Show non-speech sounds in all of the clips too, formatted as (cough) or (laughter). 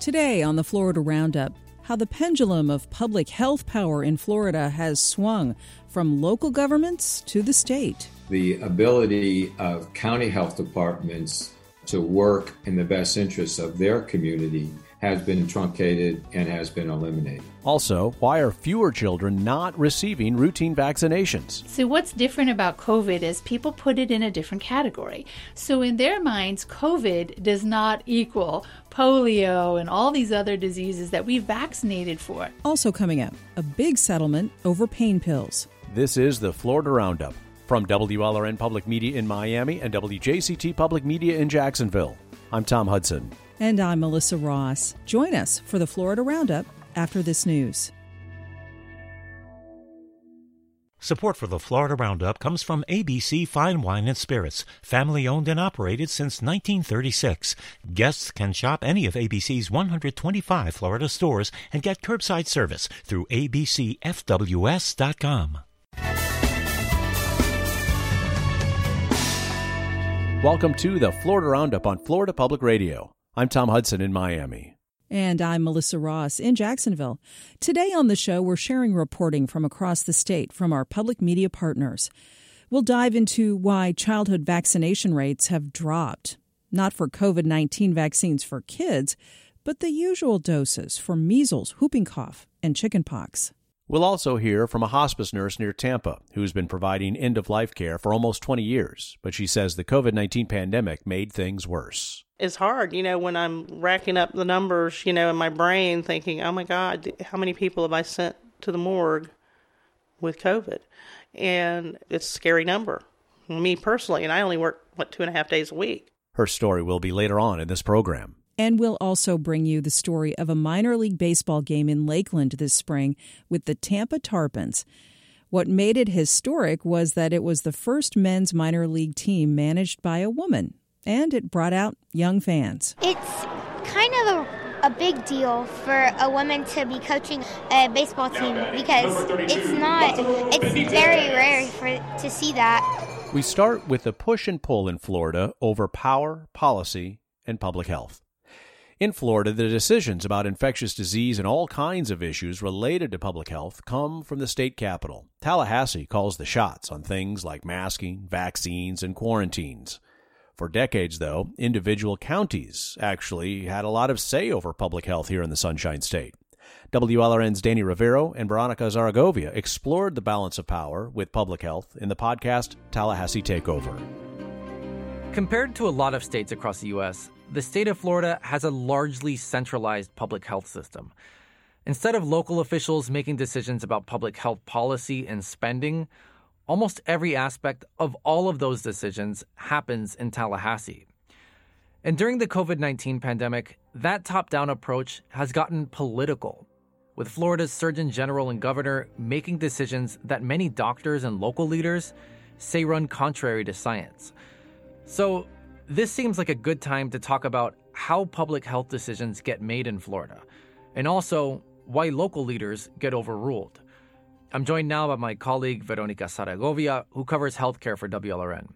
Today on the Florida Roundup, how the pendulum of public health power in Florida has swung from local governments to the state. The ability of county health departments to work in the best interests of their community has been truncated and has been eliminated. Also, why are fewer children not receiving routine vaccinations? So, what's different about COVID is people put it in a different category. So, in their minds, COVID does not equal polio and all these other diseases that we've vaccinated for. Also, coming up, a big settlement over pain pills. This is the Florida Roundup from WLRN Public Media in Miami and WJCT Public Media in Jacksonville. I'm Tom Hudson. And I'm Melissa Ross. Join us for the Florida Roundup after this news. Support for the Florida Roundup comes from ABC Fine Wine and Spirits, family owned and operated since 1936. Guests can shop any of ABC's 125 Florida stores and get curbside service through abcfws.com. Welcome to the Florida Roundup on Florida Public Radio. I'm Tom Hudson in Miami. And I'm Melissa Ross in Jacksonville. Today on the show, we're sharing reporting from across the state from our public media partners. We'll dive into why childhood vaccination rates have dropped, not for COVID 19 vaccines for kids, but the usual doses for measles, whooping cough, and chickenpox. We'll also hear from a hospice nurse near Tampa who's been providing end of life care for almost 20 years, but she says the COVID 19 pandemic made things worse. It's hard, you know, when I'm racking up the numbers, you know, in my brain thinking, oh my God, how many people have I sent to the morgue with COVID? And it's a scary number. Me personally, and I only work, what, two and a half days a week. Her story will be later on in this program. And we'll also bring you the story of a minor league baseball game in Lakeland this spring with the Tampa Tarpons. What made it historic was that it was the first men's minor league team managed by a woman, and it brought out young fans. It's kind of a, a big deal for a woman to be coaching a baseball team because it's not, it's very rare for to see that. We start with the push and pull in Florida over power, policy, and public health. In Florida, the decisions about infectious disease and all kinds of issues related to public health come from the state capital. Tallahassee calls the shots on things like masking, vaccines, and quarantines. For decades, though, individual counties actually had a lot of say over public health here in the Sunshine State. WLRN's Danny Rivero and Veronica Zaragovia explored the balance of power with public health in the podcast Tallahassee Takeover. Compared to a lot of states across the U.S., the state of Florida has a largely centralized public health system. Instead of local officials making decisions about public health policy and spending, almost every aspect of all of those decisions happens in Tallahassee. And during the COVID 19 pandemic, that top down approach has gotten political, with Florida's Surgeon General and Governor making decisions that many doctors and local leaders say run contrary to science. So, this seems like a good time to talk about how public health decisions get made in Florida, and also why local leaders get overruled. I'm joined now by my colleague Veronica Zaragovia, who covers healthcare for WLRN.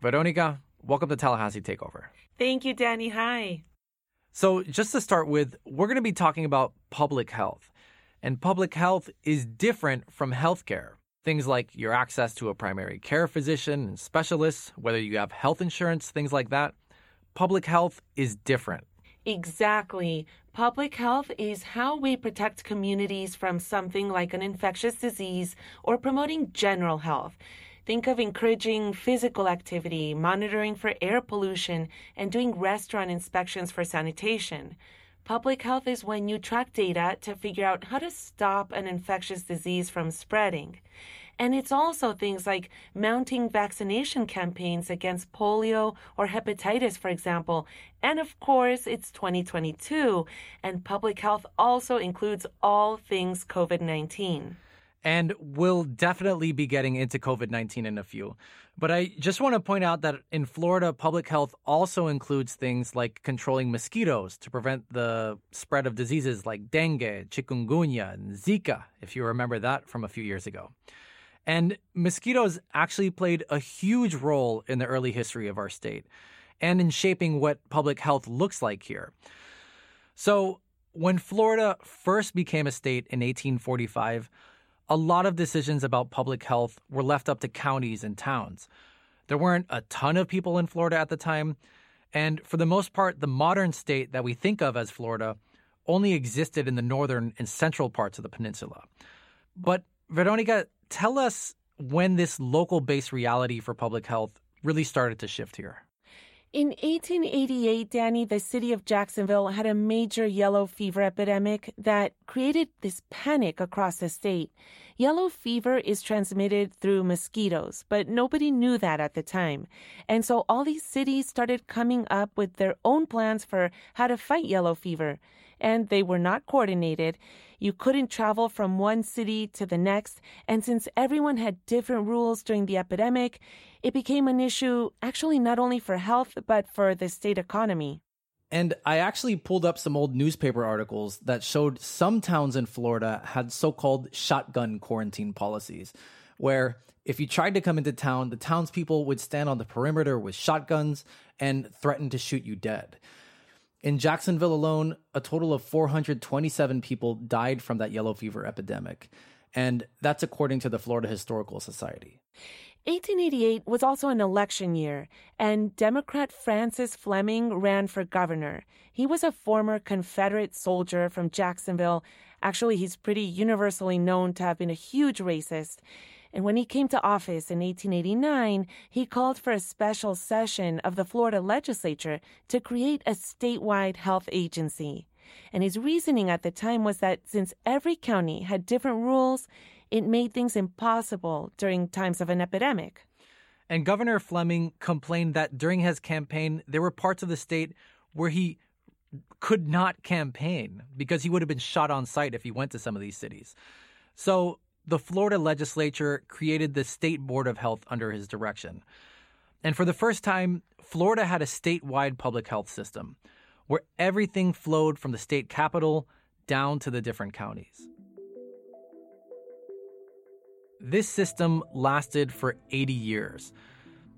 Veronica, welcome to Tallahassee Takeover. Thank you, Danny. Hi. So, just to start with, we're going to be talking about public health. And public health is different from healthcare. Things like your access to a primary care physician and specialists, whether you have health insurance, things like that. Public health is different. Exactly. Public health is how we protect communities from something like an infectious disease or promoting general health. Think of encouraging physical activity, monitoring for air pollution, and doing restaurant inspections for sanitation. Public health is when you track data to figure out how to stop an infectious disease from spreading. And it's also things like mounting vaccination campaigns against polio or hepatitis, for example. And of course, it's 2022, and public health also includes all things COVID 19. And we'll definitely be getting into COVID 19 in a few. But I just want to point out that in Florida, public health also includes things like controlling mosquitoes to prevent the spread of diseases like dengue, chikungunya, and Zika, if you remember that from a few years ago. And mosquitoes actually played a huge role in the early history of our state and in shaping what public health looks like here. So, When Florida first became a state in 1845, a lot of decisions about public health were left up to counties and towns. There weren't a ton of people in Florida at the time, and for the most part, the modern state that we think of as Florida only existed in the northern and central parts of the peninsula. But Veronica, tell us when this local based reality for public health really started to shift here. In 1888, Danny, the city of Jacksonville had a major yellow fever epidemic that created this panic across the state. Yellow fever is transmitted through mosquitoes, but nobody knew that at the time. And so all these cities started coming up with their own plans for how to fight yellow fever. And they were not coordinated. You couldn't travel from one city to the next. And since everyone had different rules during the epidemic, it became an issue actually not only for health, but for the state economy. And I actually pulled up some old newspaper articles that showed some towns in Florida had so called shotgun quarantine policies, where if you tried to come into town, the townspeople would stand on the perimeter with shotguns and threaten to shoot you dead. In Jacksonville alone, a total of 427 people died from that yellow fever epidemic. And that's according to the Florida Historical Society. 1888 was also an election year, and Democrat Francis Fleming ran for governor. He was a former Confederate soldier from Jacksonville. Actually, he's pretty universally known to have been a huge racist. And when he came to office in 1889, he called for a special session of the Florida legislature to create a statewide health agency. And his reasoning at the time was that since every county had different rules, it made things impossible during times of an epidemic. And Governor Fleming complained that during his campaign, there were parts of the state where he could not campaign because he would have been shot on sight if he went to some of these cities. So the Florida legislature created the State Board of Health under his direction. And for the first time, Florida had a statewide public health system where everything flowed from the state capital down to the different counties. This system lasted for 80 years.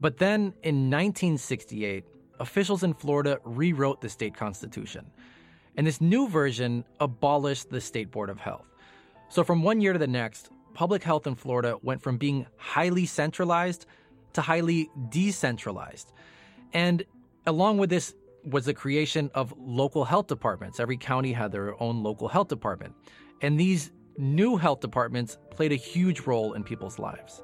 But then in 1968, officials in Florida rewrote the state constitution. And this new version abolished the State Board of Health. So from one year to the next, public health in Florida went from being highly centralized to highly decentralized. And along with this was the creation of local health departments. Every county had their own local health department. And these new health departments played a huge role in people's lives.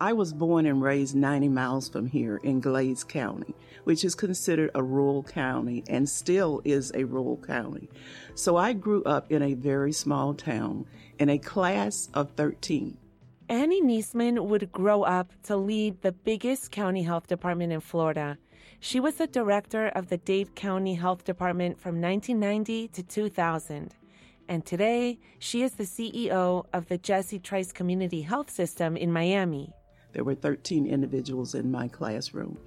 I was born and raised 90 miles from here in Glades County, which is considered a rural county and still is a rural county. So I grew up in a very small town in a class of 13. Annie Neasman would grow up to lead the biggest county health department in Florida. She was the director of the Dade County Health Department from 1990 to 2000. And today, she is the CEO of the Jessie Trice Community Health System in Miami. There were 13 individuals in my classroom.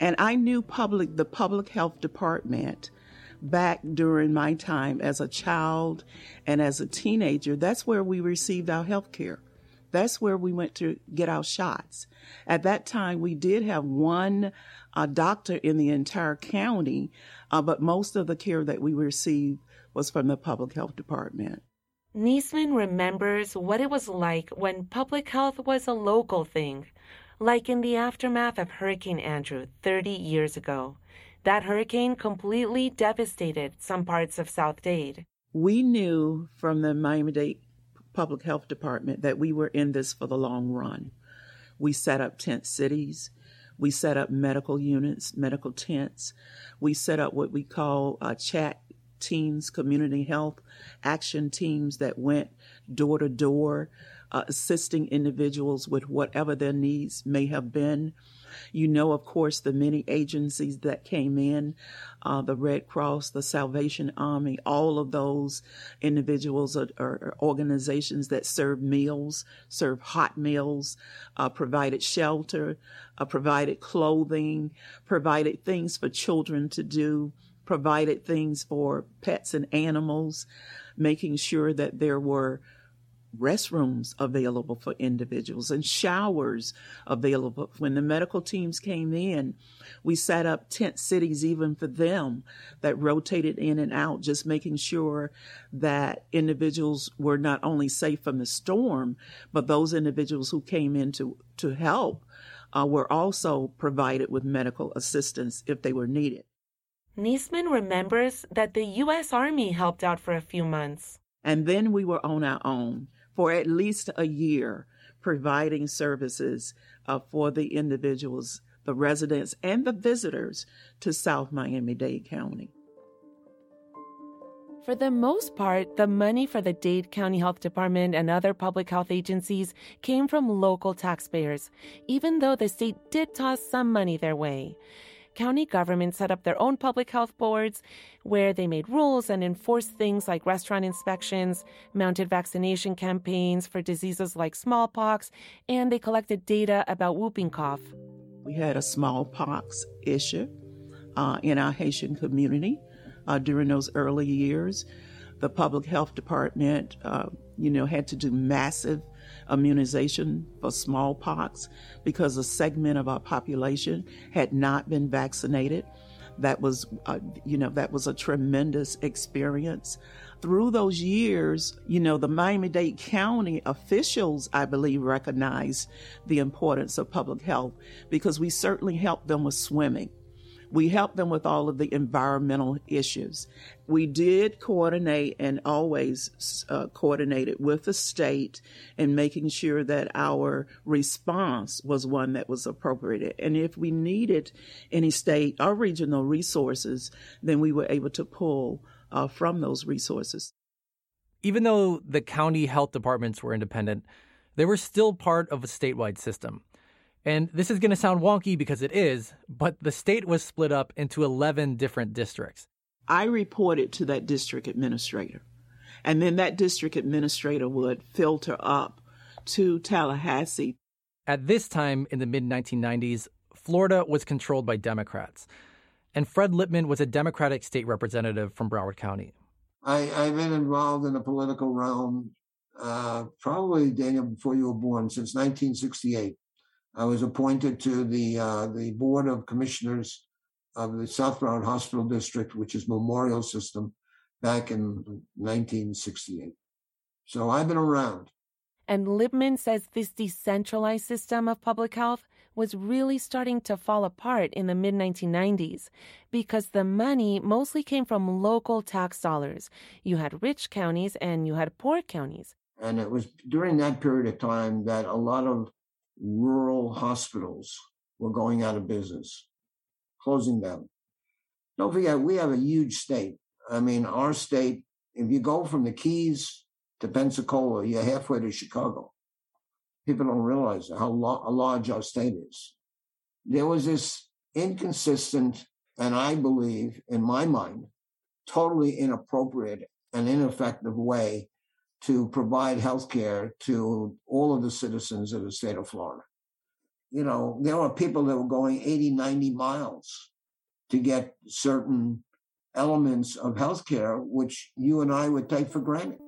And I knew public the public health department back during my time as a child and as a teenager. That's where we received our health care. That's where we went to get our shots. At that time, we did have one uh, doctor in the entire county, uh, but most of the care that we received was from the public health department. Neasman remembers what it was like when public health was a local thing, like in the aftermath of Hurricane Andrew 30 years ago. That hurricane completely devastated some parts of South Dade. We knew from the Miami Dade Public Health Department that we were in this for the long run. We set up tent cities. We set up medical units, medical tents. We set up what we call uh, chat teams, community health action teams that went door to door, uh, assisting individuals with whatever their needs may have been. You know, of course, the many agencies that came in, uh, the Red Cross, the Salvation Army, all of those individuals or, are organizations that serve meals, serve hot meals, uh, provided shelter, uh, provided clothing, provided things for children to do provided things for pets and animals, making sure that there were restrooms available for individuals and showers available. When the medical teams came in, we set up tent cities even for them that rotated in and out, just making sure that individuals were not only safe from the storm, but those individuals who came in to, to help uh, were also provided with medical assistance if they were needed. Neasman remembers that the U.S. Army helped out for a few months. And then we were on our own for at least a year, providing services uh, for the individuals, the residents, and the visitors to South Miami Dade County. For the most part, the money for the Dade County Health Department and other public health agencies came from local taxpayers, even though the state did toss some money their way county governments set up their own public health boards where they made rules and enforced things like restaurant inspections, mounted vaccination campaigns for diseases like smallpox, and they collected data about whooping cough. We had a smallpox issue uh, in our Haitian community uh, during those early years. The public health department, uh, you know, had to do massive immunization for smallpox because a segment of our population had not been vaccinated. That was, uh, you know, that was a tremendous experience. Through those years, you know, the Miami Dade County officials, I believe, recognized the importance of public health because we certainly helped them with swimming. We helped them with all of the environmental issues. We did coordinate and always uh, coordinated with the state in making sure that our response was one that was appropriate. And if we needed any state or regional resources, then we were able to pull uh, from those resources. Even though the county health departments were independent, they were still part of a statewide system. And this is going to sound wonky because it is, but the state was split up into 11 different districts. I reported to that district administrator, and then that district administrator would filter up to Tallahassee. At this time in the mid 1990s, Florida was controlled by Democrats, and Fred Lippman was a Democratic state representative from Broward County. I, have been involved in the political realm uh, probably, Daniel, before you were born, since 1968. I was appointed to the uh, the board of commissioners of the South Broward Hospital District, which is Memorial System, back in 1968. So I've been around. And Lippman says this decentralized system of public health was really starting to fall apart in the mid 1990s because the money mostly came from local tax dollars. You had rich counties and you had poor counties. And it was during that period of time that a lot of rural hospitals were going out of business, closing down. Don't forget, we have a huge state. I mean, our state, if you go from the Keys to Pensacola, you're halfway to Chicago. People don't realize how large our state is. There was this inconsistent, and I believe, in my mind, totally inappropriate and ineffective way to provide health care to all of the citizens of the state of Florida. You know, there were people that were going 80, 90 miles to get certain elements of health care, which you and I would take for granted.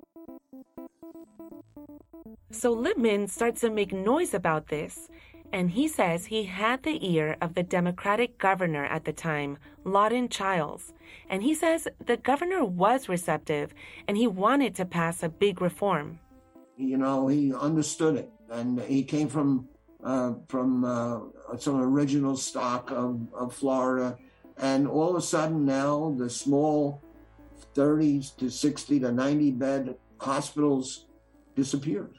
So Lippman starts to make noise about this and he says he had the ear of the Democratic governor at the time, Lawton Chiles. And he says the governor was receptive and he wanted to pass a big reform. You know, he understood it, and he came from uh, from uh, some original stock of, of Florida, and all of a sudden now the small 30s to 60 to 90 bed hospitals disappeared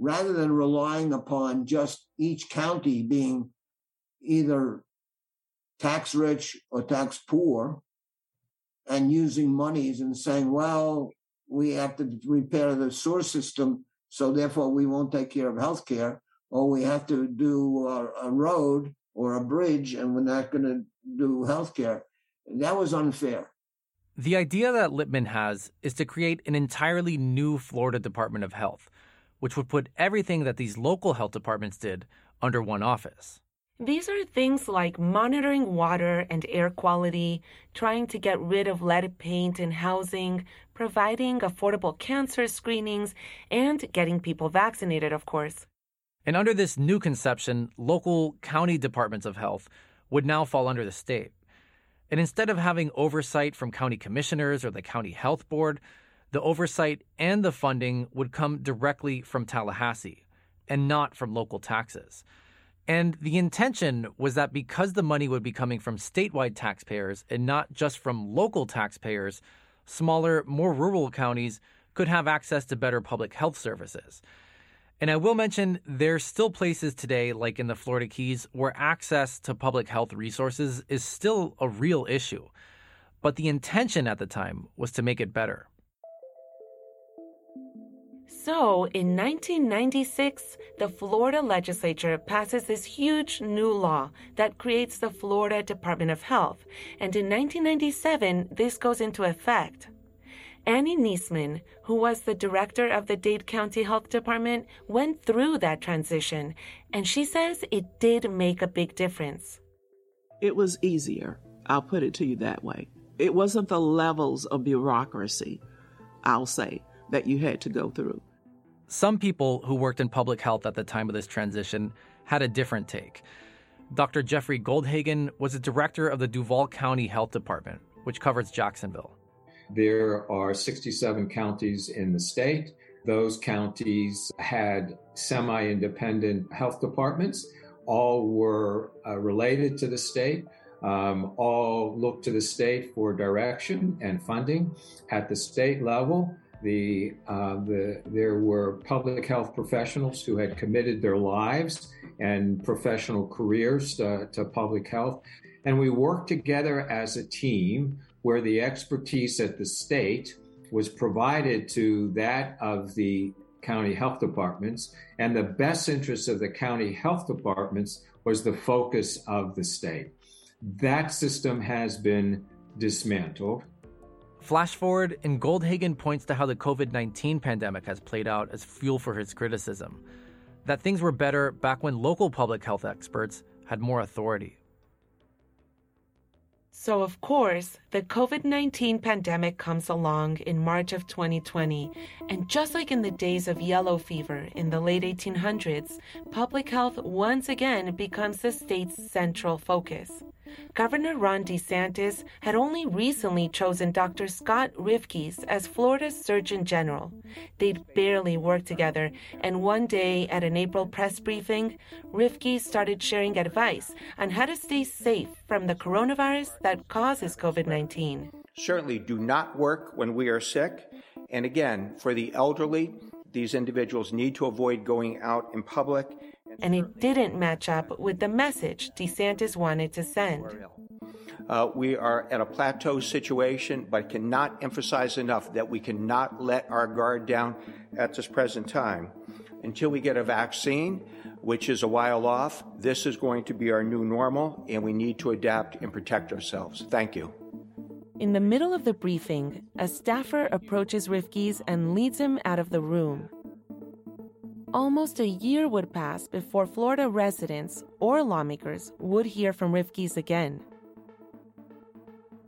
rather than relying upon just each county being either tax rich or tax poor and using monies and saying, well, we have to repair the sewer system, so therefore we won't take care of health care, or we have to do a, a road or a bridge and we're not going to do health care. That was unfair. The idea that Lippman has is to create an entirely new Florida Department of Health which would put everything that these local health departments did under one office. These are things like monitoring water and air quality, trying to get rid of lead paint in housing, providing affordable cancer screenings, and getting people vaccinated, of course. And under this new conception, local county departments of health would now fall under the state. And instead of having oversight from county commissioners or the county health board, the oversight and the funding would come directly from Tallahassee and not from local taxes. And the intention was that because the money would be coming from statewide taxpayers and not just from local taxpayers, smaller, more rural counties could have access to better public health services. And I will mention there's still places today, like in the Florida Keys, where access to public health resources is still a real issue. But the intention at the time was to make it better. So, in 1996, the Florida legislature passes this huge new law that creates the Florida Department of Health. And in 1997, this goes into effect. Annie Neasman, who was the director of the Dade County Health Department, went through that transition, and she says it did make a big difference. It was easier. I'll put it to you that way. It wasn't the levels of bureaucracy, I'll say, that you had to go through. Some people who worked in public health at the time of this transition had a different take. Dr. Jeffrey Goldhagen was the director of the Duval County Health Department, which covers Jacksonville. There are 67 counties in the state. Those counties had semi independent health departments. All were uh, related to the state. Um, all looked to the state for direction and funding at the state level. The, uh, the, there were public health professionals who had committed their lives and professional careers to, to public health. And we worked together as a team where the expertise at the state was provided to that of the county health departments, and the best interests of the county health departments was the focus of the state. That system has been dismantled. Flash forward, and Goldhagen points to how the COVID 19 pandemic has played out as fuel for his criticism. That things were better back when local public health experts had more authority. So, of course, the COVID 19 pandemic comes along in March of 2020. And just like in the days of yellow fever in the late 1800s, public health once again becomes the state's central focus. Governor Ron DeSantis had only recently chosen Dr. Scott Rivkees as Florida's Surgeon General. They'd barely worked together, and one day at an April press briefing, Rivkees started sharing advice on how to stay safe from the coronavirus that causes COVID 19. Certainly do not work when we are sick. And again, for the elderly, these individuals need to avoid going out in public and it didn't match up with the message DeSantis wanted to send. Uh, we are at a plateau situation, but cannot emphasize enough that we cannot let our guard down at this present time. Until we get a vaccine, which is a while off, this is going to be our new normal, and we need to adapt and protect ourselves. Thank you. In the middle of the briefing, a staffer approaches Rivkees and leads him out of the room. Almost a year would pass before Florida residents or lawmakers would hear from Rivkees again.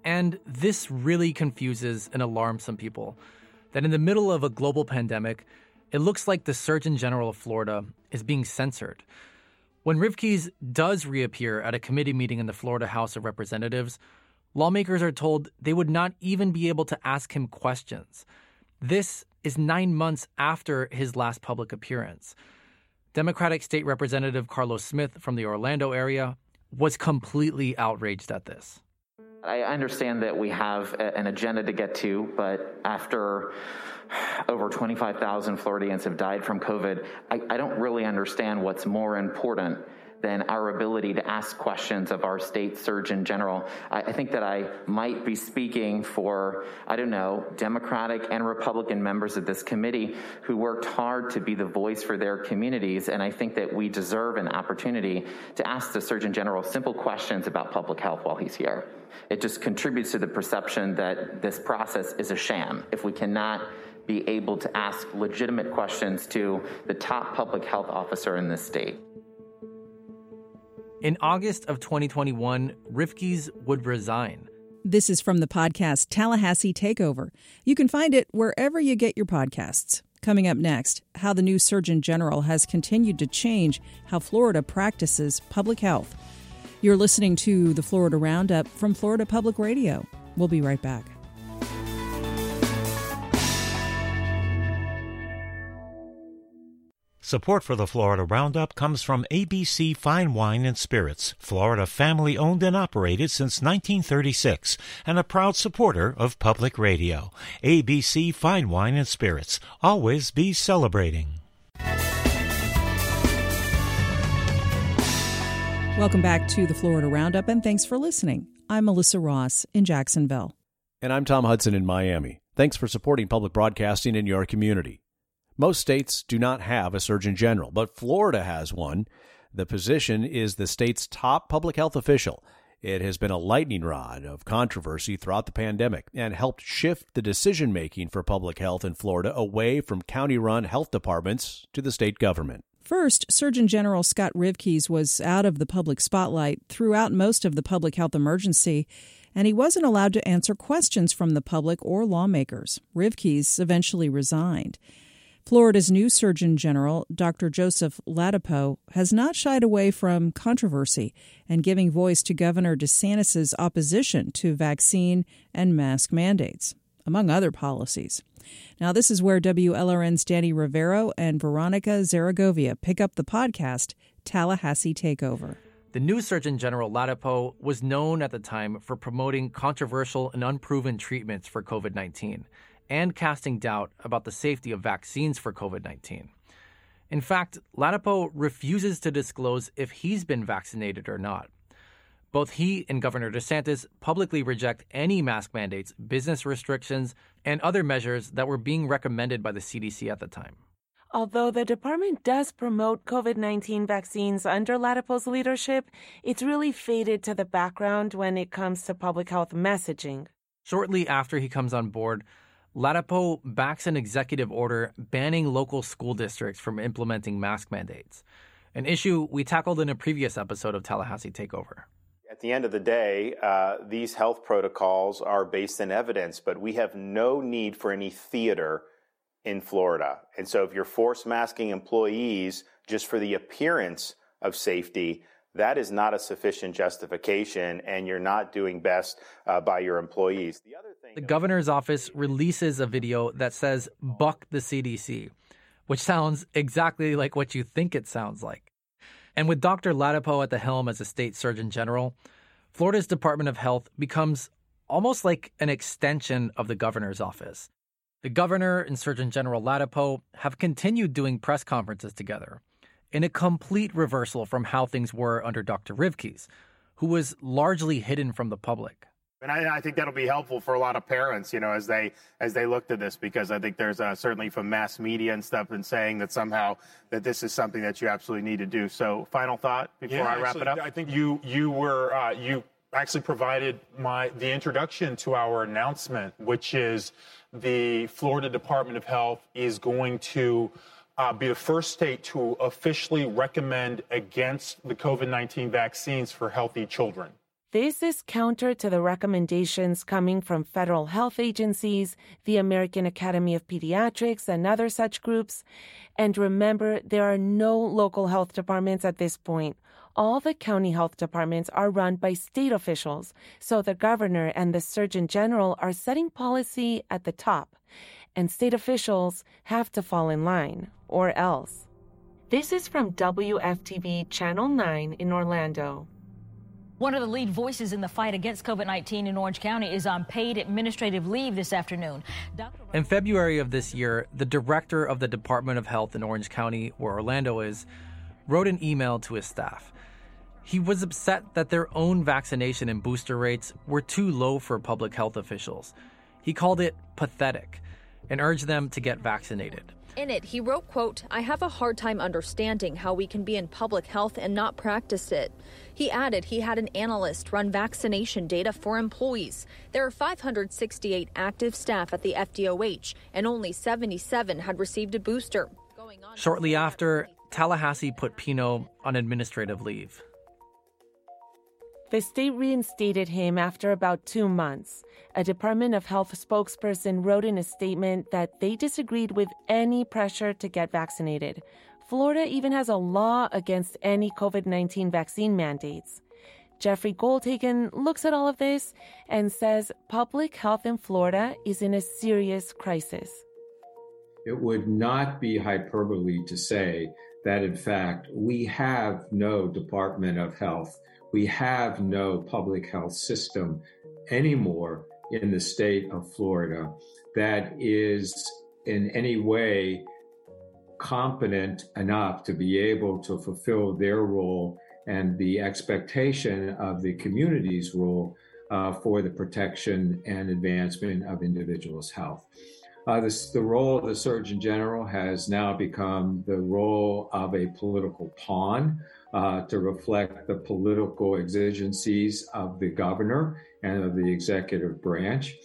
And this really confuses and alarms some people. That in the middle of a global pandemic, it looks like the Surgeon General of Florida is being censored. When Rivkees does reappear at a committee meeting in the Florida House of Representatives, lawmakers are told they would not even be able to ask him questions. This is nine months after his last public appearance. Democratic State Representative Carlos Smith from the Orlando area was completely outraged at this. I understand that we have an agenda to get to, but after over 25,000 Floridians have died from COVID, I, I don't really understand what's more important than our ability to ask questions of our state surgeon general. I, I, think that I might be speaking for, I don't know, Democratic and Republican members of this committee who worked hard to be the voice for their communities. And I think that we deserve an opportunity to ask the surgeon general simple questions about public health while he's here. It just contributes to the perception that this process is a sham. If we cannot be able to ask legitimate questions to the top public health officer in this state. In August of 2021, Rivkees would resign. This is from the podcast Tallahassee Takeover. You can find it wherever you get your podcasts. Coming up next, how the new Surgeon General has continued to change how Florida practices public health. You're listening to the Florida Roundup from Florida Public Radio. We'll be right back. Support for the Florida Roundup comes from ABC Fine Wine and Spirits, Florida family owned and operated since 1936, and a proud supporter of public radio. ABC Fine Wine and Spirits, always be celebrating. Welcome back to the Florida Roundup, and thanks for listening. I'm Melissa Ross in Jacksonville. And I'm Tom Hudson in Miami. Thanks for supporting public broadcasting in your community. Most states do not have a Surgeon General, but Florida has one. The position is the state's top public health official. It has been a lightning rod of controversy throughout the pandemic and helped shift the decision making for public health in Florida away from county run health departments to the state government. First, Surgeon General Scott Rivkees was out of the public spotlight throughout most of the public health emergency, and he wasn't allowed to answer questions from the public or lawmakers. Rivkees eventually resigned. Florida's new Surgeon General, Dr. Joseph Ladapo, has not shied away from controversy and giving voice to Governor DeSantis' opposition to vaccine and mask mandates, among other policies. Now, this is where WLRN's Danny Rivero and Veronica Zaragovia pick up the podcast Tallahassee Takeover. The new Surgeon General Ladapo was known at the time for promoting controversial and unproven treatments for COVID 19 and casting doubt about the safety of vaccines for COVID 19. In fact, Ladapo refuses to disclose if he's been vaccinated or not. Both he and Governor DeSantis publicly reject any mask mandates, business restrictions, and other measures that were being recommended by the CDC at the time. Although the department does promote COVID 19 vaccines under Ladapo's leadership, it's really faded to the background when it comes to public health messaging. Shortly after he comes on board, Ladapo backs an executive order banning local school districts from implementing mask mandates, an issue we tackled in a previous episode of Tallahassee Takeover. At the end of the day, uh, these health protocols are based in evidence, but we have no need for any theater in Florida. And so if you're force masking employees just for the appearance of safety, that is not a sufficient justification, and you're not doing best uh, by your employees. The other the governor's office releases a video that says buck the CDC, which sounds exactly like what you think it sounds like. And with Dr. Ladapo at the helm as a state surgeon general, Florida's Department of Health becomes almost like an extension of the governor's office. The governor and Surgeon General Ladapo have continued doing press conferences together in a complete reversal from how things were under Dr. Rivkees, who was largely hidden from the public. And I, I, think that'll be helpful for a lot of parents, you know, as they as they look to this, because I think there's uh, certainly from mass media and stuff and saying that somehow that this is something that you absolutely need to do. So, final thought before yeah, I wrap actually, it up. I think you you were uh, you actually provided my the introduction to our announcement, which is the Florida Department of Health is going to. Uh, be the first state to officially recommend against the COVID 19 vaccines for healthy children. This is counter to the recommendations coming from federal health agencies, the American Academy of Pediatrics, and other such groups. And remember, there are no local health departments at this point. All the county health departments are run by state officials, so the governor and the surgeon general are setting policy at the top, and state officials have to fall in line, or else. This is from WFTV Channel 9 in Orlando. One of the lead voices in the fight against COVID 19 in Orange County is on paid administrative leave this afternoon. Dr. In February of this year, the director of the Department of Health in Orange County, where Orlando is, wrote an email to his staff. He was upset that their own vaccination and booster rates were too low for public health officials. He called it pathetic and urged them to get vaccinated. In it, he wrote, quote, I have a hard time understanding how we can be in public health and not practice it. He added he had an analyst run vaccination data for employees. There are 568 active staff at the FDOH, and only 77 had received a booster. Shortly after, Tallahassee put Pino on administrative leave. The state reinstated him after about two months. A Department of Health spokesperson wrote in a statement that they disagreed with any pressure to get vaccinated. Florida even has a law against any COVID 19 vaccine mandates. Jeffrey Goldhagen looks at all of this and says public health in Florida is in a serious crisis. It would not be hyperbole to say that, in fact, we have no Department of Health we have no public health system anymore in the state of Florida that is in any way competent enough to be able to fulfill their role and the expectation of the community's role uh, for the protection and advancement of individuals' health. Uh, this, the role of the Surgeon General has now become the role of a political pawn uh, to reflect the political exigencies of the governor and of the executive branch.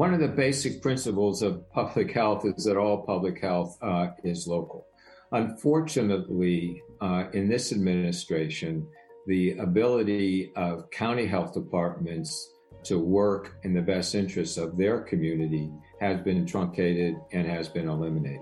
One of the basic principles of public health is that all public health uh, is local. Unfortunately, uh, in this administration, the ability of county health departments to work in the best interests of their community has been truncated and has been eliminated.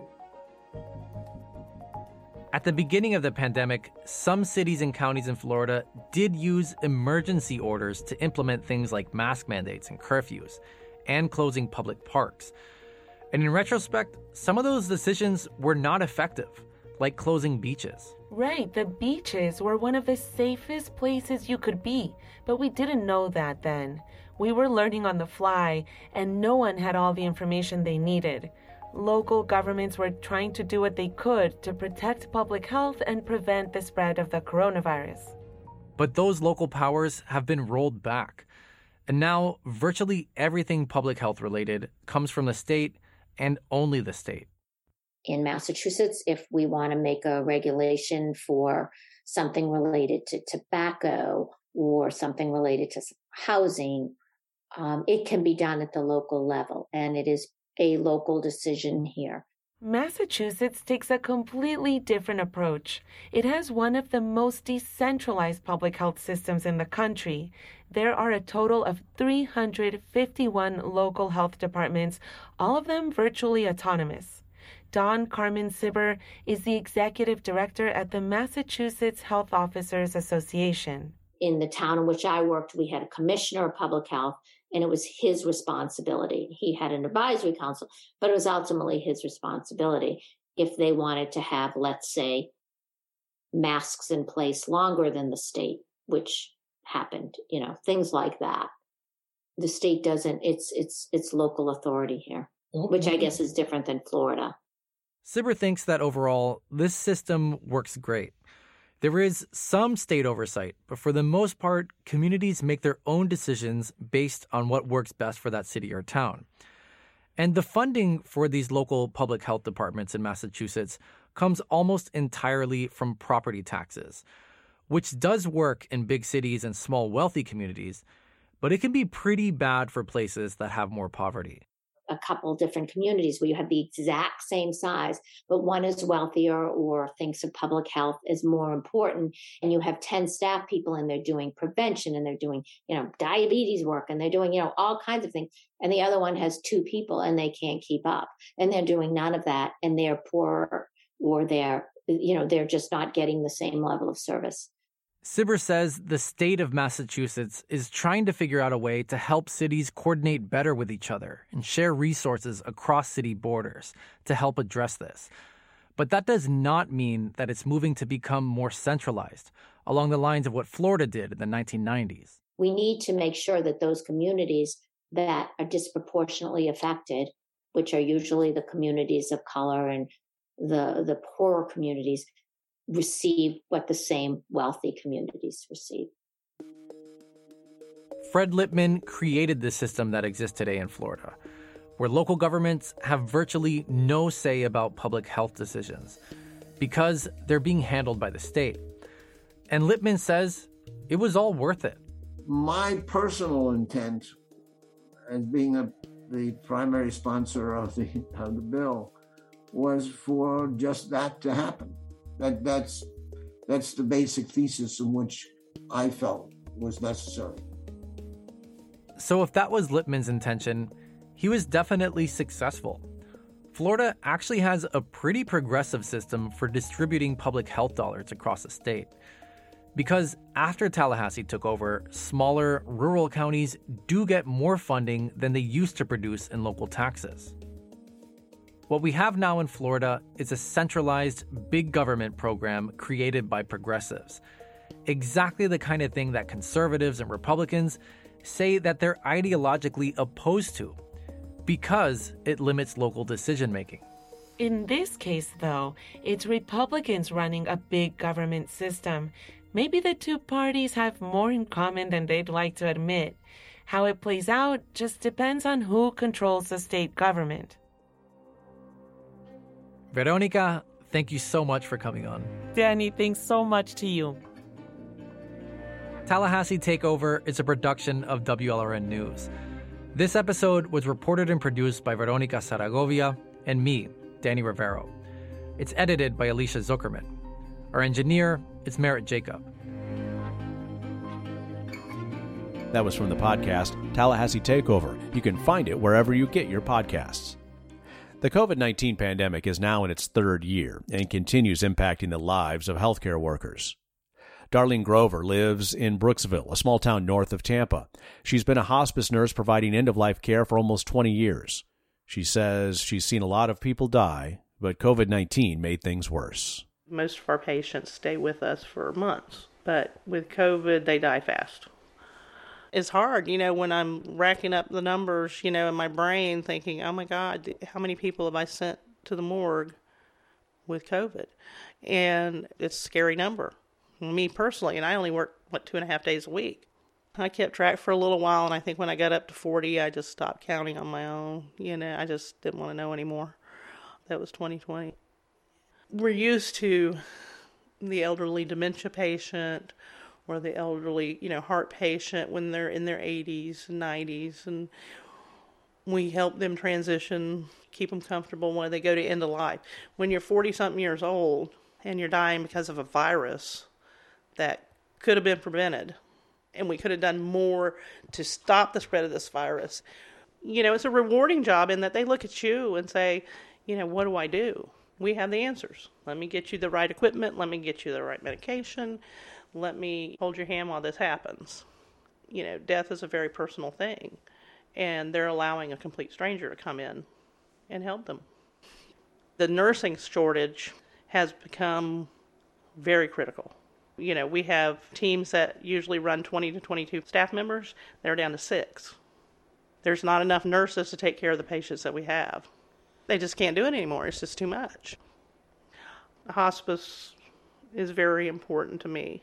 At the beginning of the pandemic, some cities and counties in Florida did use emergency orders to implement things like mask mandates and curfews and closing public parks. And in retrospect, some of those decisions were not effective, like closing beaches. Right, the beaches were one of the safest places you could be, but we didn't know that then. We were learning on the fly, and no one had all the information they needed. Local governments were trying to do what they could to protect public health and prevent the spread of the coronavirus. But those local powers have been rolled back. And now, virtually everything public health related comes from the state and only the state. In Massachusetts, if we want to make a regulation for something related to tobacco or something related to housing, um, it can be done at the local level. And it is a local decision here. Massachusetts takes a completely different approach. It has one of the most decentralized public health systems in the country. There are a total of 351 local health departments, all of them virtually autonomous. Don Carmen Sibber is the executive director at the Massachusetts Health Officers Association. In the town in which I worked, we had a commissioner of public health and it was his responsibility. He had an advisory council, but it was ultimately his responsibility if they wanted to have, let's say, masks in place longer than the state, which happened, you know, things like that. The state doesn't, it's it's it's local authority here, which I guess is different than Florida. Sibber thinks that overall, this system works great. There is some state oversight, but for the most part, communities make their own decisions based on what works best for that city or town. And the funding for these local public health departments in Massachusetts comes almost entirely from property taxes, which does work in big cities and small wealthy communities, but it can be pretty bad for places that have more poverty a couple different communities where you have the exact same size, but one is wealthier or thinks of public health is more important. And you have 10 staff people and they're doing prevention and they're doing, you know, diabetes work and they're doing, you know, all kinds of things. And the other one has two people and they can't keep up and they're doing none of that and they're poor or they're, you know, they're just not getting the same level of service. Sibber says the state of Massachusetts is trying to figure out a way to help cities coordinate better with each other and share resources across city borders to help address this. But that does not mean that it's moving to become more centralized, along the lines of what Florida did in the 1990s. We need to make sure that those communities that are disproportionately affected, which are usually the communities of color and the, the poorer communities, receive what the same wealthy communities receive. Fred Lippman created the system that exists today in Florida, where local governments have virtually no say about public health decisions because they're being handled by the state. And Lippman says it was all worth it. My personal intent, as being a, the primary sponsor of the, of the bill, was for just that to happen that that's that's the basic thesis in which I felt was necessary. So, if that was Lippman's intention, he was definitely successful. Florida actually has a pretty progressive system for distributing public health dollars across the state. Because after Tallahassee took over, smaller rural counties do get more funding than they used to produce in local taxes. What we have now in Florida is a centralized big government program created by progressives. Exactly the kind of thing that conservatives and Republicans say that they're ideologically opposed to because it limits local decision making. In this case, though, it's Republicans running a big government system. Maybe the two parties have more in common than they'd like to admit. How it plays out just depends on who controls the state government. Veronica, thank you so much for coming on. Danny, thanks so much to you. Tallahassee Takeover is a production of WLRN News. This episode was reported and produced by Veronica Zaragovia and me, Danny Rivero. It's edited by Alicia Zuckerman. Our engineer is Merritt Jacob. That was from the podcast Tallahassee Takeover. You can find it wherever you get your podcasts. The COVID 19 pandemic is now in its third year and continues impacting the lives of healthcare workers. Darlene Grover lives in Brooksville, a small town north of Tampa. She's been a hospice nurse providing end of life care for almost 20 years. She says she's seen a lot of people die, but COVID 19 made things worse. Most of our patients stay with us for months, but with COVID, they die fast. It's hard, you know, when I'm racking up the numbers, you know, in my brain thinking, oh my God, how many people have I sent to the morgue with COVID? And it's a scary number. Me personally, and I only work, what, two and a half days a week. I kept track for a little while, and I think when I got up to 40, I just stopped counting on my own. You know, I just didn't want to know anymore. That was 2020. We're used to the elderly dementia patient or the elderly, you know, heart patient when they're in their 80s and 90s. And we help them transition, keep them comfortable when they go to end of life. When you're 40 something years old and you're dying because of a virus that could have been prevented, and we could have done more to stop the spread of this virus. You know, it's a rewarding job in that they look at you and say, you know, what do I do? We have the answers. Let me get you the right equipment. Let me get you the right medication let me hold your hand while this happens. You know, death is a very personal thing, and they're allowing a complete stranger to come in and help them. The nursing shortage has become very critical. You know, we have teams that usually run 20 to 22 staff members, they're down to six. There's not enough nurses to take care of the patients that we have. They just can't do it anymore, it's just too much. Hospice is very important to me.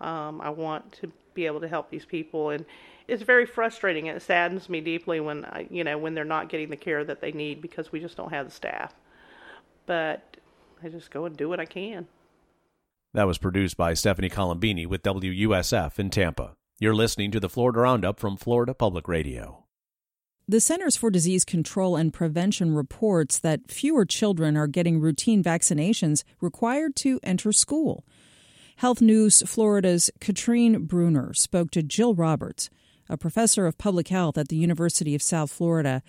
Um, I want to be able to help these people, and it's very frustrating. It saddens me deeply when I, you know when they're not getting the care that they need because we just don't have the staff. But I just go and do what I can. That was produced by Stephanie Colombini with WUSF in Tampa. You're listening to the Florida Roundup from Florida Public Radio. The Centers for Disease Control and Prevention reports that fewer children are getting routine vaccinations required to enter school. Health News Florida's Katrine Bruner spoke to Jill Roberts, a professor of public health at the University of South Florida,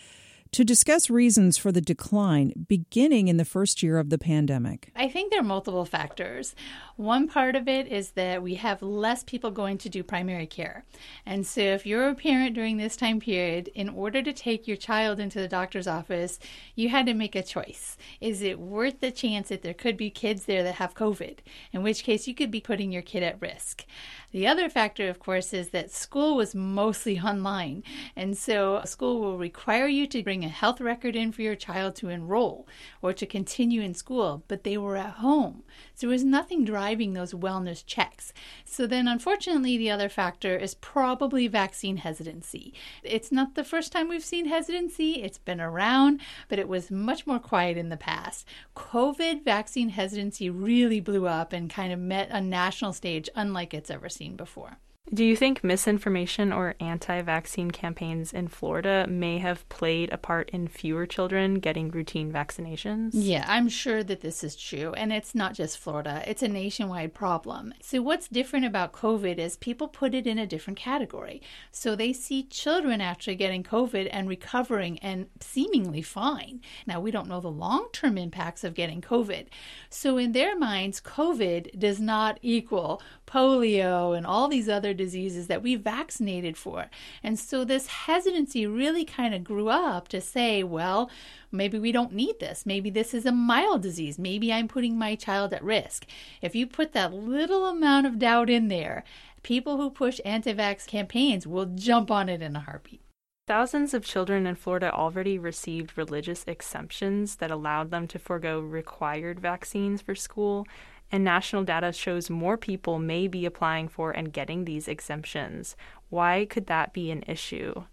to discuss reasons for the decline beginning in the first year of the pandemic. I think there are multiple factors. One part of it is that we have less people going to do primary care. And so, if you're a parent during this time period, in order to take your child into the doctor's office, you had to make a choice. Is it worth the chance that there could be kids there that have COVID? In which case, you could be putting your kid at risk. The other factor, of course, is that school was mostly (laughs) online. And so school will require you to bring a health record in for your child to enroll or to continue in school, but they were at home. So there was nothing driving those wellness checks. So then, unfortunately, the other factor is probably vaccine hesitancy. It's not the first time we've seen hesitancy, it's been around, but it was much more quiet in the past. COVID vaccine hesitancy really blew up and kind of met a national stage unlike it's ever seen before. Do you think misinformation or anti vaccine campaigns in Florida may have played a part in fewer children getting routine vaccinations? Yeah, I'm sure that this is true. And it's not just Florida, it's a nationwide problem. So, what's different about COVID is people put it in a different category. So, they see children actually getting COVID and recovering and seemingly fine. Now, we don't know the long term impacts of getting COVID. So, in their minds, COVID does not equal polio and all these other diseases that we vaccinated for. And so this hesitancy really kind of grew up to say, well, maybe we don't need this. Maybe this is a mild disease. Maybe I'm putting my child at risk. If you put that little amount of doubt in there, people who push anti vax campaigns will jump on it in a heartbeat. Thousands of children in Florida already received religious exemptions that allowed them to forego required vaccines for school and national data shows more people may be applying for and getting these exemptions. Why could that be an issue?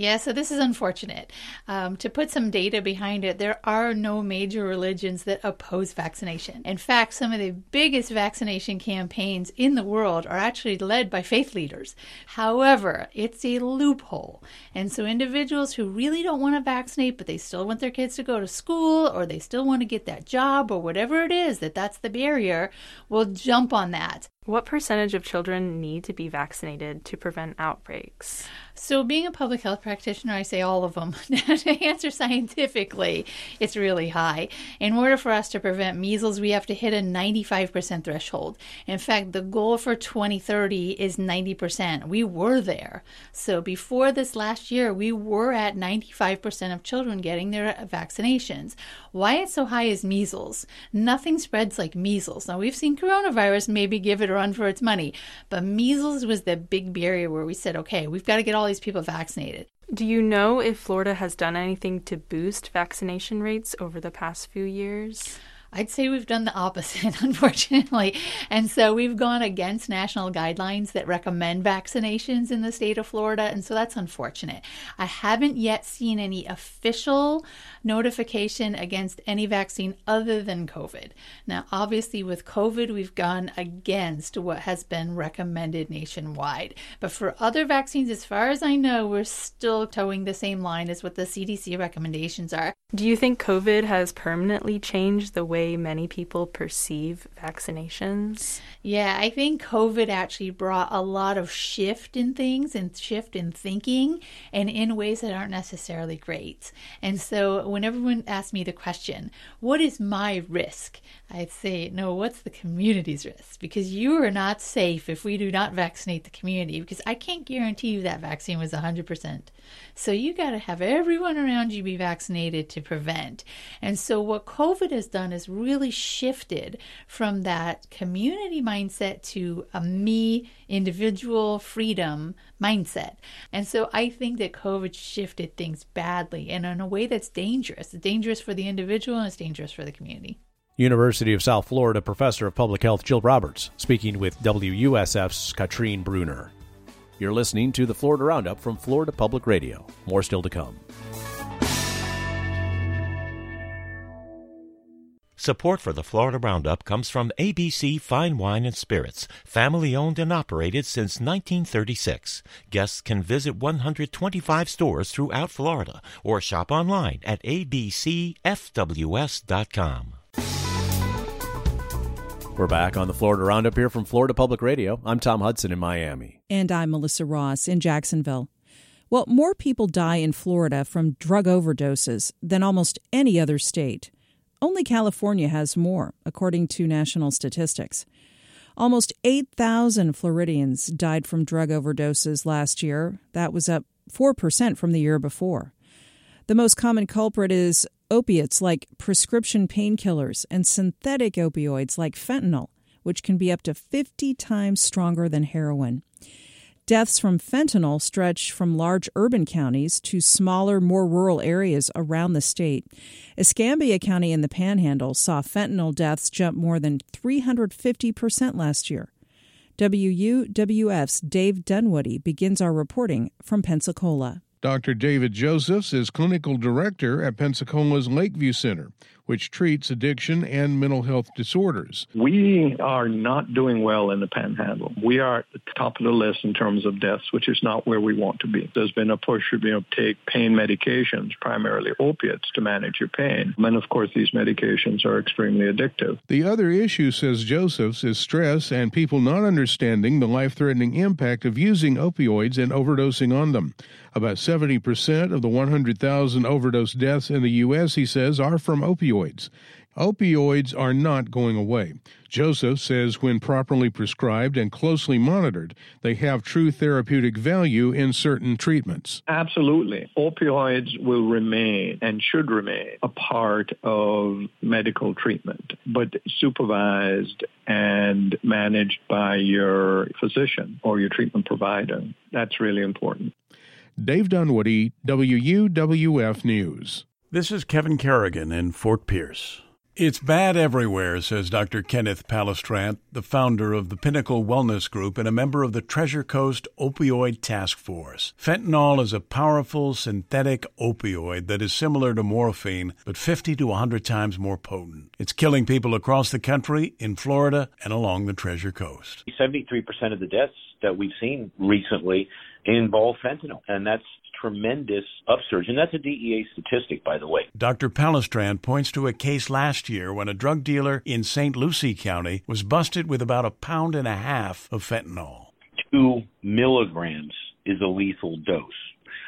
Yeah, so this is unfortunate. Um, to put some data behind it, there are no major religions that oppose vaccination. In fact, some of the biggest vaccination campaigns in the world are actually led by faith leaders. However, it's a loophole. And so individuals who really don't want to vaccinate, but they still want their kids to go to school or they still want to get that job or whatever it is that that's the barrier, will jump on that. What percentage of children need to be vaccinated to prevent outbreaks? So, being a public health practitioner, I say all of them. (laughs) to answer scientifically, it's really high. In order for us to prevent measles, we have to hit a 95% threshold. In fact, the goal for 2030 is 90%. We were there. So, before this last year, we were at 95% of children getting their vaccinations. Why it's so high is measles. Nothing spreads like measles. Now, we've seen coronavirus maybe give it a run for its money, but measles was the big barrier where we said, okay, we've got to get all these people vaccinated. Do you know if Florida has done anything to boost vaccination rates over the past few years? I'd say we've done the opposite, (laughs) unfortunately. And so we've gone against national guidelines that recommend vaccinations in the state of Florida. And so that's unfortunate. I haven't yet seen any official notification against any vaccine other than COVID. Now, obviously, with COVID, we've gone against what has been recommended nationwide. But for other vaccines, as far as I know, we're still towing the same line as what the CDC recommendations are. Do you think COVID has permanently changed the way many people perceive vaccinations? Yeah, I think COVID actually brought a lot of shift in things and shift in thinking and in ways that aren't necessarily great. And so when everyone asks me the question, what is my risk? I'd say, no, what's the community's risk? Because you are not safe if we do not vaccinate the community, because I can't guarantee you that vaccine was 100%. So you got to have everyone around you be vaccinated to prevent. And so what COVID has done is really shifted from that community mindset to a me individual freedom mindset. And so I think that COVID shifted things badly and in a way that's dangerous. It's dangerous for the individual and it's dangerous for the community. University of South Florida professor of public health Jill Roberts speaking with WUSF's Katrine Bruner. You're listening to the Florida Roundup from Florida Public Radio. More still to come. Support for the Florida Roundup comes from ABC Fine Wine and Spirits, family owned and operated since 1936. Guests can visit 125 stores throughout Florida or shop online at abcfws.com. We're back on the Florida Roundup here from Florida Public Radio. I'm Tom Hudson in Miami. And I'm Melissa Ross in Jacksonville. Well, more people die in Florida from drug overdoses than almost any other state. Only California has more, according to national statistics. Almost 8,000 Floridians died from drug overdoses last year. That was up 4% from the year before. The most common culprit is opiates like prescription painkillers and synthetic opioids like fentanyl, which can be up to 50 times stronger than heroin. Deaths from fentanyl stretch from large urban counties to smaller, more rural areas around the state. Escambia County in the Panhandle saw fentanyl deaths jump more than 350% last year. WUWF's Dave Dunwoody begins our reporting from Pensacola. Dr. David Josephs is clinical director at Pensacola's Lakeview Center, which treats addiction and mental health disorders. We are not doing well in the panhandle. We are at the top of the list in terms of deaths, which is not where we want to be. There's been a push to be able to take pain medications, primarily opiates, to manage your pain. And of course, these medications are extremely addictive. The other issue, says Josephs, is stress and people not understanding the life threatening impact of using opioids and overdosing on them. About 70% of the 100,000 overdose deaths in the U.S., he says, are from opioids. Opioids are not going away. Joseph says when properly prescribed and closely monitored, they have true therapeutic value in certain treatments. Absolutely. Opioids will remain and should remain a part of medical treatment, but supervised and managed by your physician or your treatment provider. That's really important. Dave Dunwoody, WUWF News. This is Kevin Kerrigan in Fort Pierce. It's bad everywhere, says Dr. Kenneth Palestrant, the founder of the Pinnacle Wellness Group and a member of the Treasure Coast Opioid Task Force. Fentanyl is a powerful synthetic opioid that is similar to morphine, but 50 to 100 times more potent. It's killing people across the country, in Florida, and along the Treasure Coast. 73% of the deaths that we've seen recently involve fentanyl, and that's tremendous upsurge. And that's a DEA statistic, by the way. Dr. Palestrant points to a case last year when a drug dealer in St. Lucie County was busted with about a pound and a half of fentanyl. Two milligrams is a lethal dose.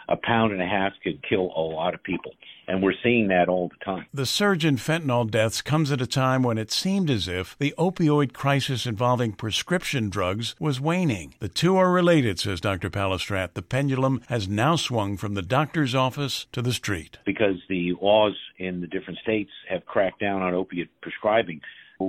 A pound and a half could kill a lot of people. And we're seeing that all the time. The surge in fentanyl deaths comes at a time when it seemed as if the opioid crisis involving prescription drugs was waning. The two are related, says Dr. Palestrant. The pendulum has now swung from the doctor's office to the street. Because the laws in the different states have cracked down on opiate prescribing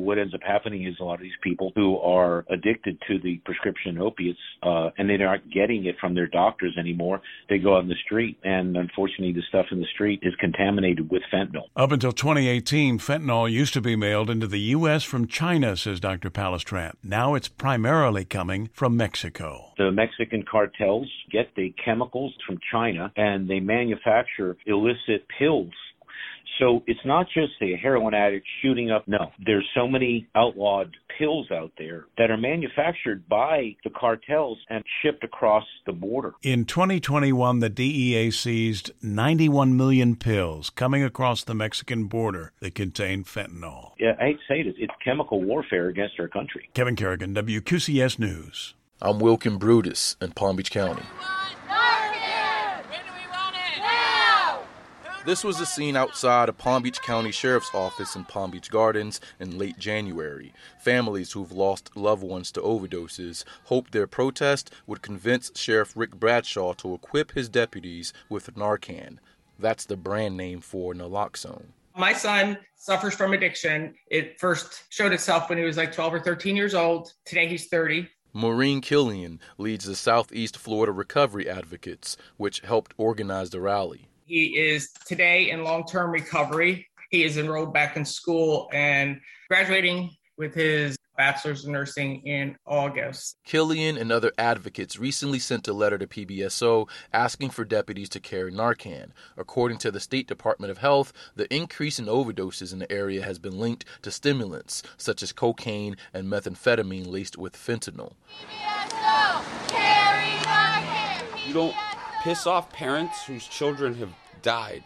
what ends up happening is a lot of these people who are addicted to the prescription opiates uh, and they aren't getting it from their doctors anymore. They go out in the street, and unfortunately, the stuff in the street is contaminated with fentanyl. Up until 2018, fentanyl used to be mailed into the U.S. from China, says Dr. Palestrant. Now it's primarily coming from Mexico. The Mexican cartels get the chemicals from China and they manufacture illicit pills so it's not just a heroin addict shooting up. No, there's so many outlawed pills out there that are manufactured by the cartels and shipped across the border. In 2021, the DEA seized 91 million pills coming across the Mexican border that contain fentanyl. Yeah, I hate to say it, it's chemical warfare against our country. Kevin Kerrigan, WQCS News. I'm Wilkine Brutus in Palm Beach County. This was a scene outside a Palm Beach County Sheriff's Office in Palm Beach Gardens in late January. Families who've lost loved ones to overdoses hoped their protest would convince Sheriff Rick Bradshaw to equip his deputies with Narcan. That's the brand name for naloxone. My son suffers from addiction. It first showed itself when he was like 12 or 13 years old. Today he's 30. Maureen Killian leads the Southeast Florida Recovery Advocates, which helped organize the rally. He is today in long term recovery. He is enrolled back in school and graduating with his bachelor's of nursing in August. Killian and other advocates recently sent a letter to PBSO asking for deputies to carry Narcan. According to the State Department of Health, the increase in overdoses in the area has been linked to stimulants such as cocaine and methamphetamine laced with fentanyl. PBSO, carry Narcan. You don't piss off parents whose children have died.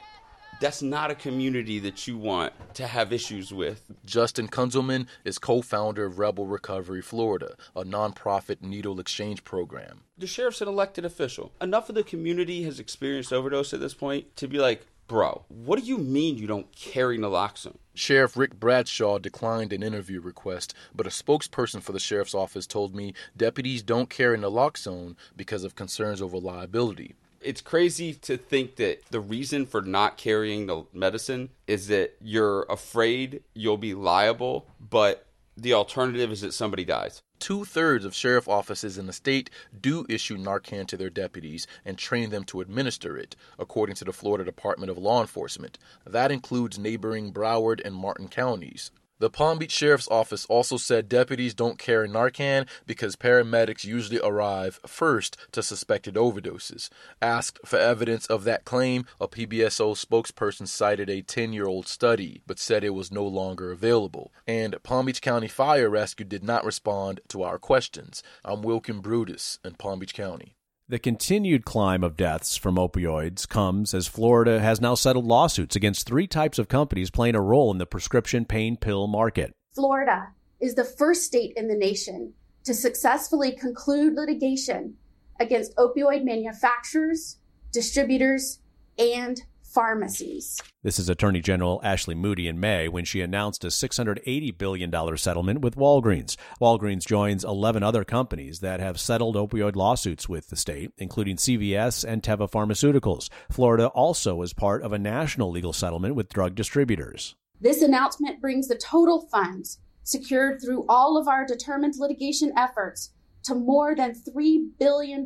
That's not a community that you want to have issues with. Justin Kunzelman is co founder of Rebel Recovery Florida, a nonprofit needle exchange program. The sheriff's an elected official. Enough of the community has experienced overdose at this point to be like, bro, what do you mean you don't carry naloxone? Sheriff Rick Bradshaw declined an interview request, but a spokesperson for the sheriff's office told me deputies don't carry naloxone because of concerns over liability it's crazy to think that the reason for not carrying the medicine is that you're afraid you'll be liable, but the alternative is that somebody dies. Two thirds of sheriff offices in the state do issue Narcan to their deputies and train them to administer it, according to the Florida Department of Law Enforcement. That includes neighboring Broward and Martin counties. The Palm Beach Sheriff's Office also said deputies don't carry Narcan because paramedics usually arrive first to suspected overdoses. Asked for evidence of that claim, a PBSO spokesperson cited a 10 year old study, but said it was no longer available. And Palm Beach County Fire Rescue did not respond to our questions. I'm Wilkine Brutus in Palm Beach County. The continued climb of deaths from opioids comes as Florida has now settled lawsuits against three types of companies playing a role in the prescription pain pill market. Florida is the first state in the nation to successfully conclude litigation against opioid manufacturers, distributors, and pharmacies. This is Attorney General Ashley Moody in May when she announced a $680 billion settlement with Walgreens. Walgreens joins 11 other companies that have settled opioid lawsuits with the state, including CVS and Teva Pharmaceuticals. Florida also is part of a national legal settlement with drug distributors. This announcement brings the total funds secured through all of our determined litigation efforts to more than $3 billion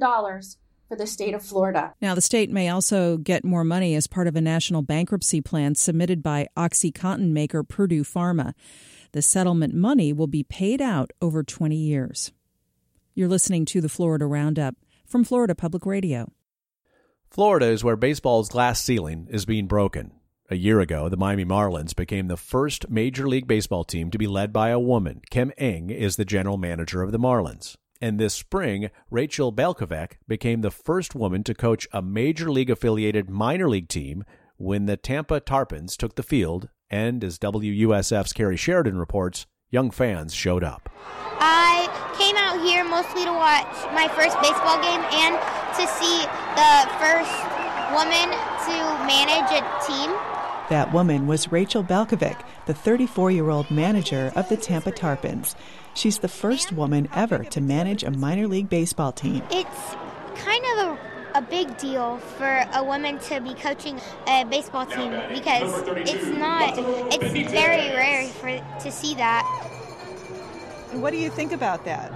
for the state of Florida. Now, the state may also get more money as part of a national bankruptcy plan submitted by OxyContin maker Purdue Pharma. The settlement money will be paid out over 20 years. You're listening to the Florida Roundup from Florida Public Radio. Florida is where baseball's glass ceiling is being broken. A year ago, the Miami Marlins became the first Major League Baseball team to be led by a woman. Kim Ng is the general manager of the Marlins. And this spring, Rachel Balkovec became the first woman to coach a major league affiliated minor league team when the Tampa Tarpons took the field. And as WUSF's Kerry Sheridan reports, young fans showed up. I came out here mostly to watch my first baseball game and to see the first woman to manage a team. That woman was Rachel Balkovec, the 34 year old manager of the Tampa Tarpons. She's the first woman ever to manage a minor league baseball team. It's kind of a a big deal for a woman to be coaching a baseball team because it's not it's very rare for to see that. What do you think about that?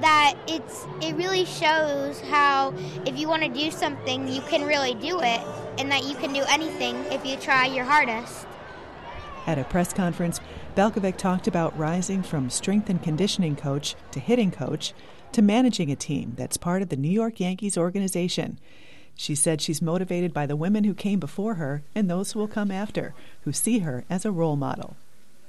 That it's it really shows how if you want to do something you can really do it and that you can do anything if you try your hardest at a press conference Balkovec talked about rising from strength and conditioning coach to hitting coach to managing a team that's part of the New York Yankees organization. She said she's motivated by the women who came before her and those who will come after, who see her as a role model.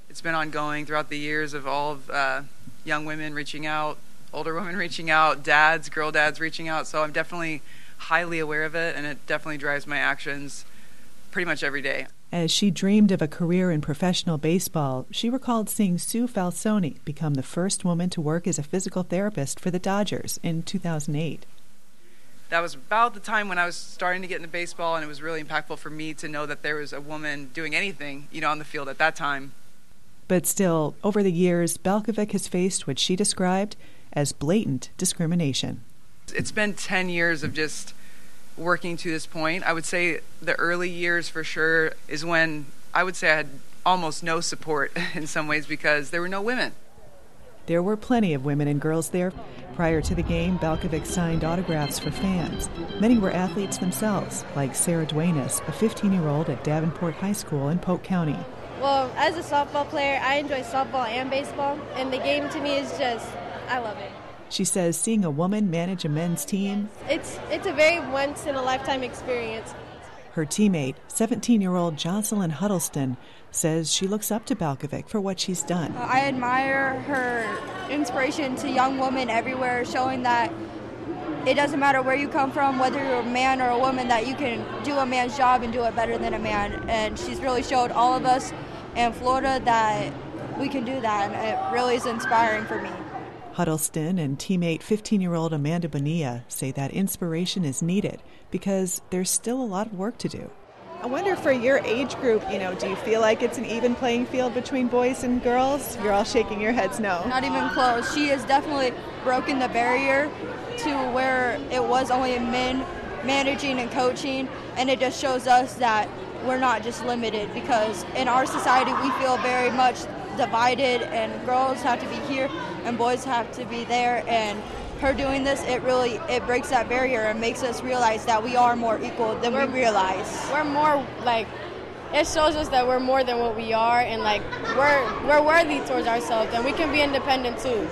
It's been ongoing throughout the years of all of uh, young women reaching out, older women (laughs) reaching out, dads, girl dads reaching out. So I'm definitely highly aware of it, and it definitely drives my actions pretty much every day. As she dreamed of a career in professional baseball, she recalled seeing Sue Falsone become the first woman to work as a physical therapist for the Dodgers in 2008. That was about the time when I was starting to get into baseball, and it was really impactful for me to know that there was a woman doing anything, you know, on the field at that time. But still, over the years, Balkovec has faced what she described as blatant discrimination. It's been 10 years of just working to this point. I would say the early years for sure is when I would say I had almost no support (laughs) in some ways because there were no women. There were plenty of women and girls there. Prior to the game, Balkovec signed autographs for fans. Many were athletes themselves, like Sarah Duenas, a 15 year old at Davenport High School in Polk County. Well, as a softball player, I enjoy softball and baseball, and the game to me is just, I love it. She says seeing a woman manage a men's team, it's it's a very once in a lifetime experience. Her teammate, 17-year-old Jocelyn Huddleston, says she looks up to Balkovec for what she's done. Uh, I admire her inspiration to young women everywhere, showing that it doesn't matter where you come from, whether you're a man or a woman, that you can do a man's job and do it better than a man. And she's really showed all of us in Florida that we can do that, and it really is inspiring for me. Huddleston and teammate 15 year old Amanda Bonilla say that inspiration is needed because there's still a lot of work to do. I wonder for your age group, you know, do you feel like it's an even playing field between boys and girls? You're all shaking your heads no. Not even close. She has definitely broken the barrier to where it was only men managing and coaching, and it just shows us that we're not just limited because in our society we feel very much divided and girls have to be here and boys have to be there and her doing this it really it breaks that barrier and makes us realize that we are more equal than we're, we realize we're more like it shows us that we're more than what we are, and like we're we're worthy towards ourselves, and we can be independent too.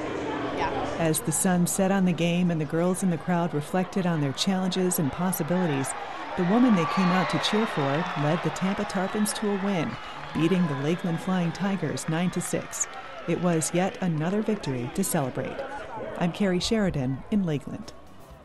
Yeah. As the sun set on the game and the girls in the crowd reflected on their challenges and possibilities, the woman they came out to cheer for led the Tampa Tarpons to a win, beating the Lakeland Flying Tigers 9 to 6. It was yet another victory to celebrate. I'm Kerry Sheridan in Lakeland.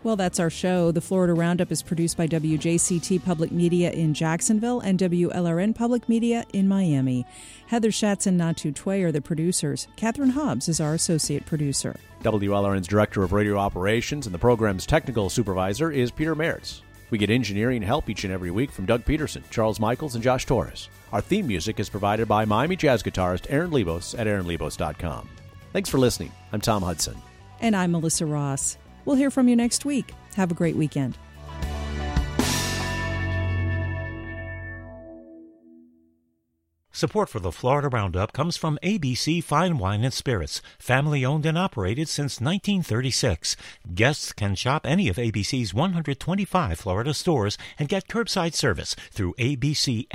Well, that's our show. The Florida Roundup is produced by WJCT Public Media in Jacksonville and WLRN Public Media in Miami. Heather Schatz and Natu Tway are the producers. Catherine Hobbs is our associate producer. WLRN's Director of Radio Operations and the program's technical supervisor is Peter Mertz. We get engineering help each and every week from Doug Peterson, Charles Michaels, and Josh Torres. Our theme music is provided by Miami jazz guitarist Aaron Lebos at aaronlebos.com. Thanks for listening. I'm Tom Hudson. And I'm Melissa Ross. We'll hear from you next week. Have a great weekend. Support for the Florida Roundup comes from ABC Fine Wine and Spirits, family owned and operated since 1936. Guests can shop any of ABC's 125 Florida stores and get curbside service through abcfws.com.